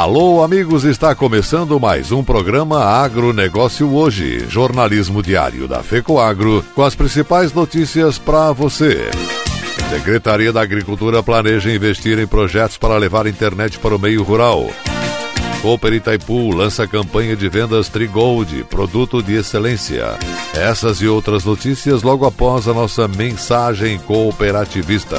Alô, amigos, está começando mais um programa Agronegócio Hoje, jornalismo diário da FECOAGro, com as principais notícias para você. Secretaria da Agricultura planeja investir em projetos para levar internet para o meio rural. Cooper Itaipu lança campanha de vendas Trigold, produto de excelência. Essas e outras notícias logo após a nossa mensagem cooperativista.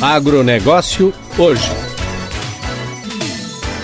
Agronegócio hoje.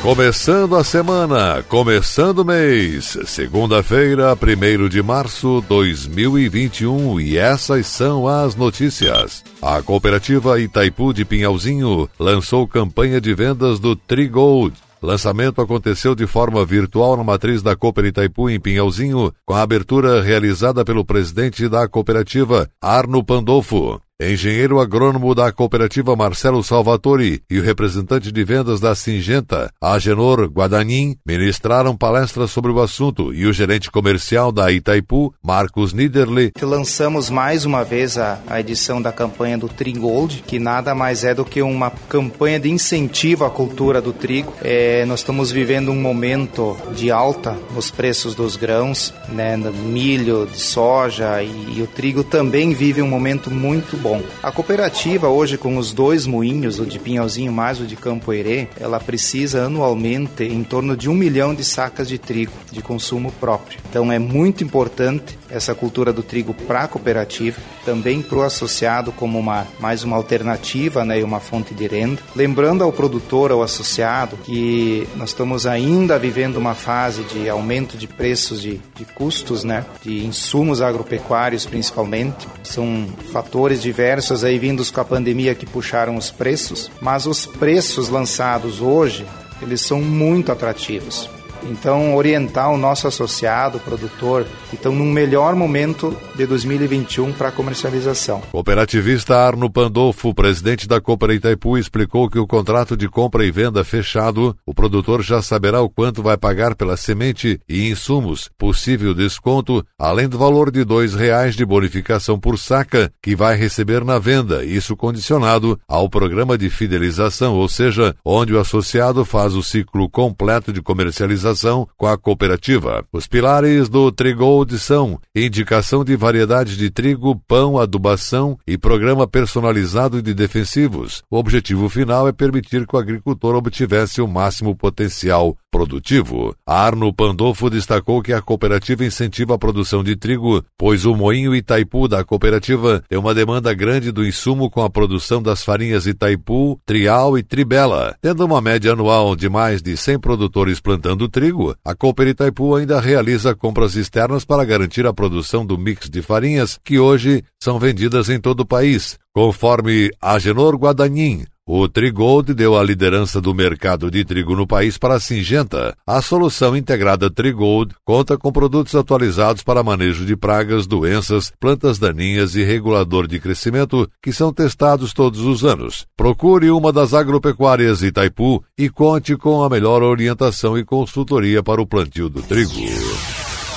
Começando a semana, começando o mês, segunda-feira, 1 de março de 2021, e essas são as notícias. A cooperativa Itaipu de Pinhalzinho lançou campanha de vendas do Trigold Lançamento aconteceu de forma virtual na matriz da Cooper Itaipu em Pinhalzinho, com a abertura realizada pelo presidente da cooperativa, Arno Pandolfo. Engenheiro agrônomo da cooperativa Marcelo Salvatori e o representante de vendas da Singenta, Agenor Guadanin, ministraram palestras sobre o assunto e o gerente comercial da Itaipu, Marcos Niederle. Lançamos mais uma vez a, a edição da campanha do Trigold, que nada mais é do que uma campanha de incentivo à cultura do trigo. É, nós estamos vivendo um momento de alta nos preços dos grãos, né, milho, de soja e, e o trigo também vive um momento muito bom bom. A cooperativa hoje com os dois moinhos, o de Pinhalzinho mais o de Campo Herê, ela precisa anualmente em torno de um milhão de sacas de trigo de consumo próprio. Então é muito importante essa cultura do trigo para a cooperativa, também para o associado como uma mais uma alternativa né, e uma fonte de renda. Lembrando ao produtor, ao associado, que nós estamos ainda vivendo uma fase de aumento de preços de, de custos, né, de insumos agropecuários principalmente. São fatores diversos aí vindos com a pandemia que puxaram os preços, mas os preços lançados hoje, eles são muito atrativos. Então, orientar o nosso associado, produtor, que estão num melhor momento de 2021 para a comercialização. Cooperativista Arno Pandolfo, presidente da Coopera Itaipu, explicou que o contrato de compra e venda fechado, o produtor já saberá o quanto vai pagar pela semente e insumos, possível desconto, além do valor de dois reais de bonificação por saca que vai receber na venda, isso condicionado ao programa de fidelização, ou seja, onde o associado faz o ciclo completo de comercialização com a cooperativa. Os pilares do Trigold são indicação de variedade de trigo, pão, adubação e programa personalizado de defensivos. O objetivo final é permitir que o agricultor obtivesse o máximo potencial produtivo. Arno Pandolfo destacou que a cooperativa incentiva a produção de trigo, pois o moinho Itaipu da cooperativa tem uma demanda grande do insumo com a produção das farinhas Itaipu, Trial e Tribela. Tendo uma média anual de mais de 100 produtores plantando trigo, a Cooper Itaipu ainda realiza compras externas para garantir a produção do mix de farinhas que hoje são vendidas em todo o país. Conforme Agenor Guadanin, o Trigold deu a liderança do mercado de trigo no país para a Singenta. A solução integrada Trigold conta com produtos atualizados para manejo de pragas, doenças, plantas daninhas e regulador de crescimento que são testados todos os anos. Procure uma das agropecuárias Itaipu e conte com a melhor orientação e consultoria para o plantio do trigo.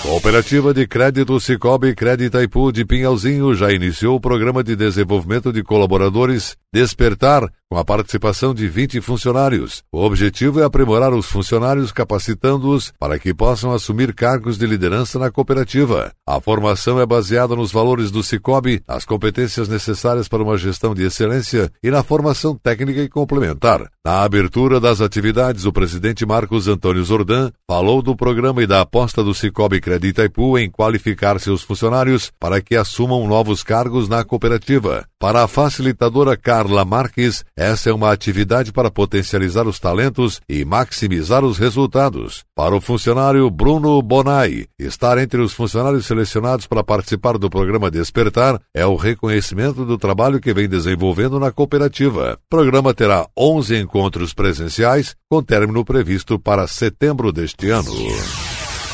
Cooperativa de Crédito Cicobi Crédito Itaipu de Pinhalzinho já iniciou o programa de desenvolvimento de colaboradores Despertar com a participação de 20 funcionários. O objetivo é aprimorar os funcionários, capacitando-os para que possam assumir cargos de liderança na cooperativa. A formação é baseada nos valores do Cicobi, nas competências necessárias para uma gestão de excelência e na formação técnica e complementar. Na abertura das atividades, o presidente Marcos Antônio Zordan falou do programa e da aposta do Cicobi Crédito Itaipu em qualificar seus funcionários para que assumam novos cargos na cooperativa. Para a facilitadora Carla Marques, Essa é uma atividade para potencializar os talentos e maximizar os resultados. Para o funcionário Bruno Bonai, estar entre os funcionários selecionados para participar do programa Despertar é o reconhecimento do trabalho que vem desenvolvendo na cooperativa. O programa terá 11 encontros presenciais, com término previsto para setembro deste ano.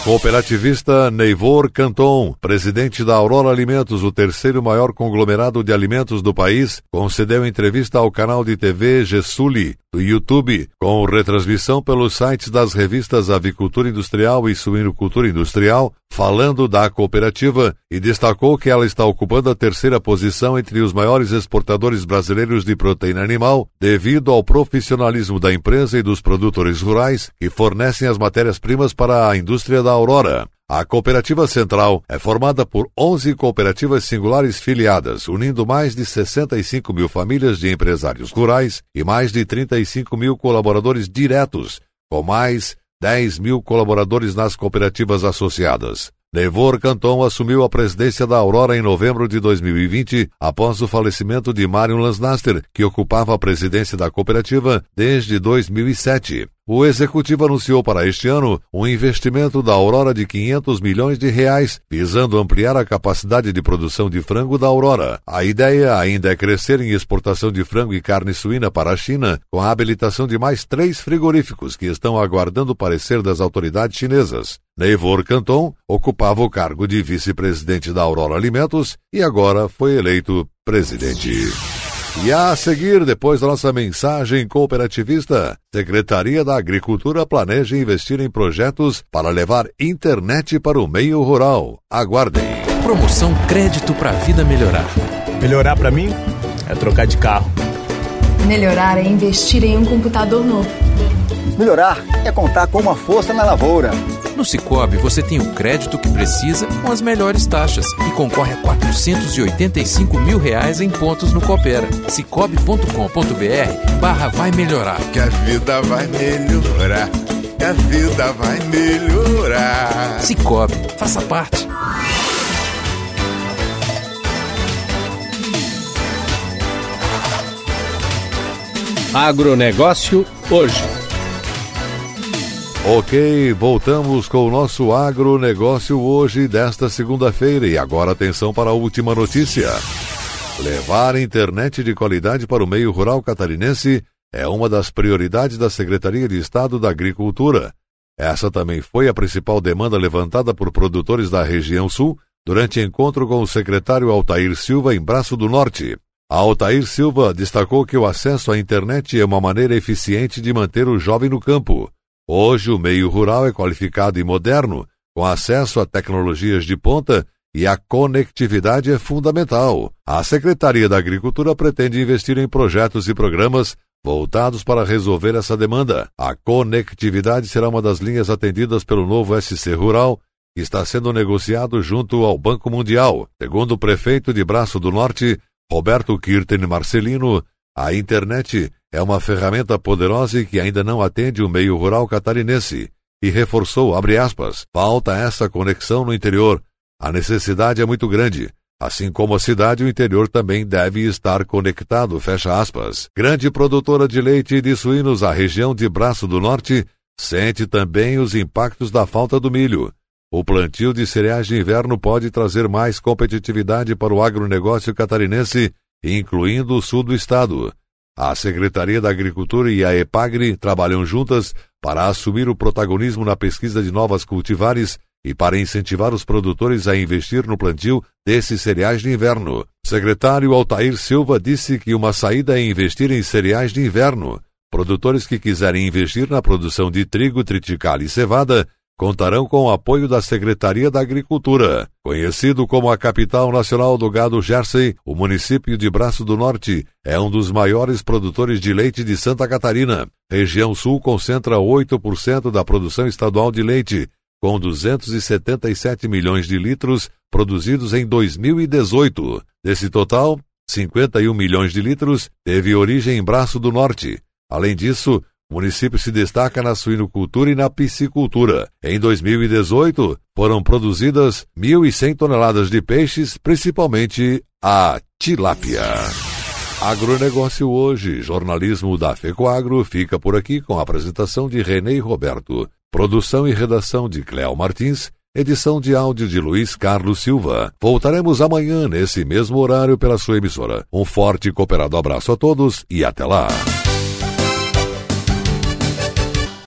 Cooperativista Neivor Canton, presidente da Aurora Alimentos, o terceiro maior conglomerado de alimentos do país, concedeu entrevista ao canal de TV Gessuli do YouTube, com retransmissão pelos sites das revistas Avicultura Industrial e Suinocultura Industrial, falando da cooperativa e destacou que ela está ocupando a terceira posição entre os maiores exportadores brasileiros de proteína animal, devido ao profissionalismo da empresa e dos produtores rurais que fornecem as matérias-primas para a indústria da Aurora. A Cooperativa Central é formada por 11 cooperativas singulares filiadas, unindo mais de 65 mil famílias de empresários rurais e mais de 35 mil colaboradores diretos, com mais 10 mil colaboradores nas cooperativas associadas. Nevor Canton assumiu a presidência da Aurora em novembro de 2020, após o falecimento de Marion Lansnaster, que ocupava a presidência da cooperativa desde 2007. O executivo anunciou para este ano um investimento da Aurora de 500 milhões de reais, visando ampliar a capacidade de produção de frango da Aurora. A ideia ainda é crescer em exportação de frango e carne suína para a China, com a habilitação de mais três frigoríficos que estão aguardando o parecer das autoridades chinesas. Neivor Canton ocupava o cargo de vice-presidente da Aurora Alimentos e agora foi eleito presidente. E a seguir, depois da nossa mensagem cooperativista, Secretaria da Agricultura planeja investir em projetos para levar internet para o meio rural. Aguardem. Promoção Crédito para a Vida Melhorar. Melhorar para mim é trocar de carro. Melhorar é investir em um computador novo. Melhorar é contar com uma força na lavoura. No Cicobi você tem o crédito que precisa com as melhores taxas e concorre a 485 mil reais em pontos no Coopera. Cicobi.com.br barra vai melhorar. Que a vida vai melhorar. Que a vida vai melhorar. Cicobi, faça parte. Agronegócio hoje. Ok, voltamos com o nosso agronegócio hoje, desta segunda-feira. E agora atenção para a última notícia. Levar internet de qualidade para o meio rural catarinense é uma das prioridades da Secretaria de Estado da Agricultura. Essa também foi a principal demanda levantada por produtores da região sul durante encontro com o secretário Altair Silva em Braço do Norte. Altair Silva destacou que o acesso à internet é uma maneira eficiente de manter o jovem no campo. Hoje, o meio rural é qualificado e moderno, com acesso a tecnologias de ponta e a conectividade é fundamental. A Secretaria da Agricultura pretende investir em projetos e programas voltados para resolver essa demanda. A conectividade será uma das linhas atendidas pelo novo SC Rural, que está sendo negociado junto ao Banco Mundial. Segundo o prefeito de Braço do Norte, Roberto Kirten Marcelino, a internet é uma ferramenta poderosa e que ainda não atende o meio rural catarinense, e reforçou, abre aspas, falta essa conexão no interior. A necessidade é muito grande. Assim como a cidade, o interior também deve estar conectado, fecha aspas. Grande produtora de leite e de suínos, a região de Braço do Norte sente também os impactos da falta do milho. O plantio de cereais de inverno pode trazer mais competitividade para o agronegócio catarinense, incluindo o sul do estado. A Secretaria da Agricultura e a EPAGRE trabalham juntas para assumir o protagonismo na pesquisa de novas cultivares e para incentivar os produtores a investir no plantio desses cereais de inverno. Secretário Altair Silva disse que uma saída é investir em cereais de inverno. Produtores que quiserem investir na produção de trigo, triticale e cevada contarão com o apoio da Secretaria da Agricultura. Conhecido como a capital nacional do gado Jersey, o município de Braço do Norte é um dos maiores produtores de leite de Santa Catarina. Região Sul concentra 8% da produção estadual de leite, com 277 milhões de litros produzidos em 2018. Desse total, 51 milhões de litros teve origem em Braço do Norte. Além disso, o município se destaca na suinocultura e na piscicultura. Em 2018, foram produzidas 1.100 toneladas de peixes, principalmente a tilápia. Agronegócio hoje, jornalismo da FECOAGro fica por aqui com a apresentação de Renê Roberto, produção e redação de Cléo Martins, edição de áudio de Luiz Carlos Silva. Voltaremos amanhã nesse mesmo horário pela sua emissora. Um forte e cooperado abraço a todos e até lá.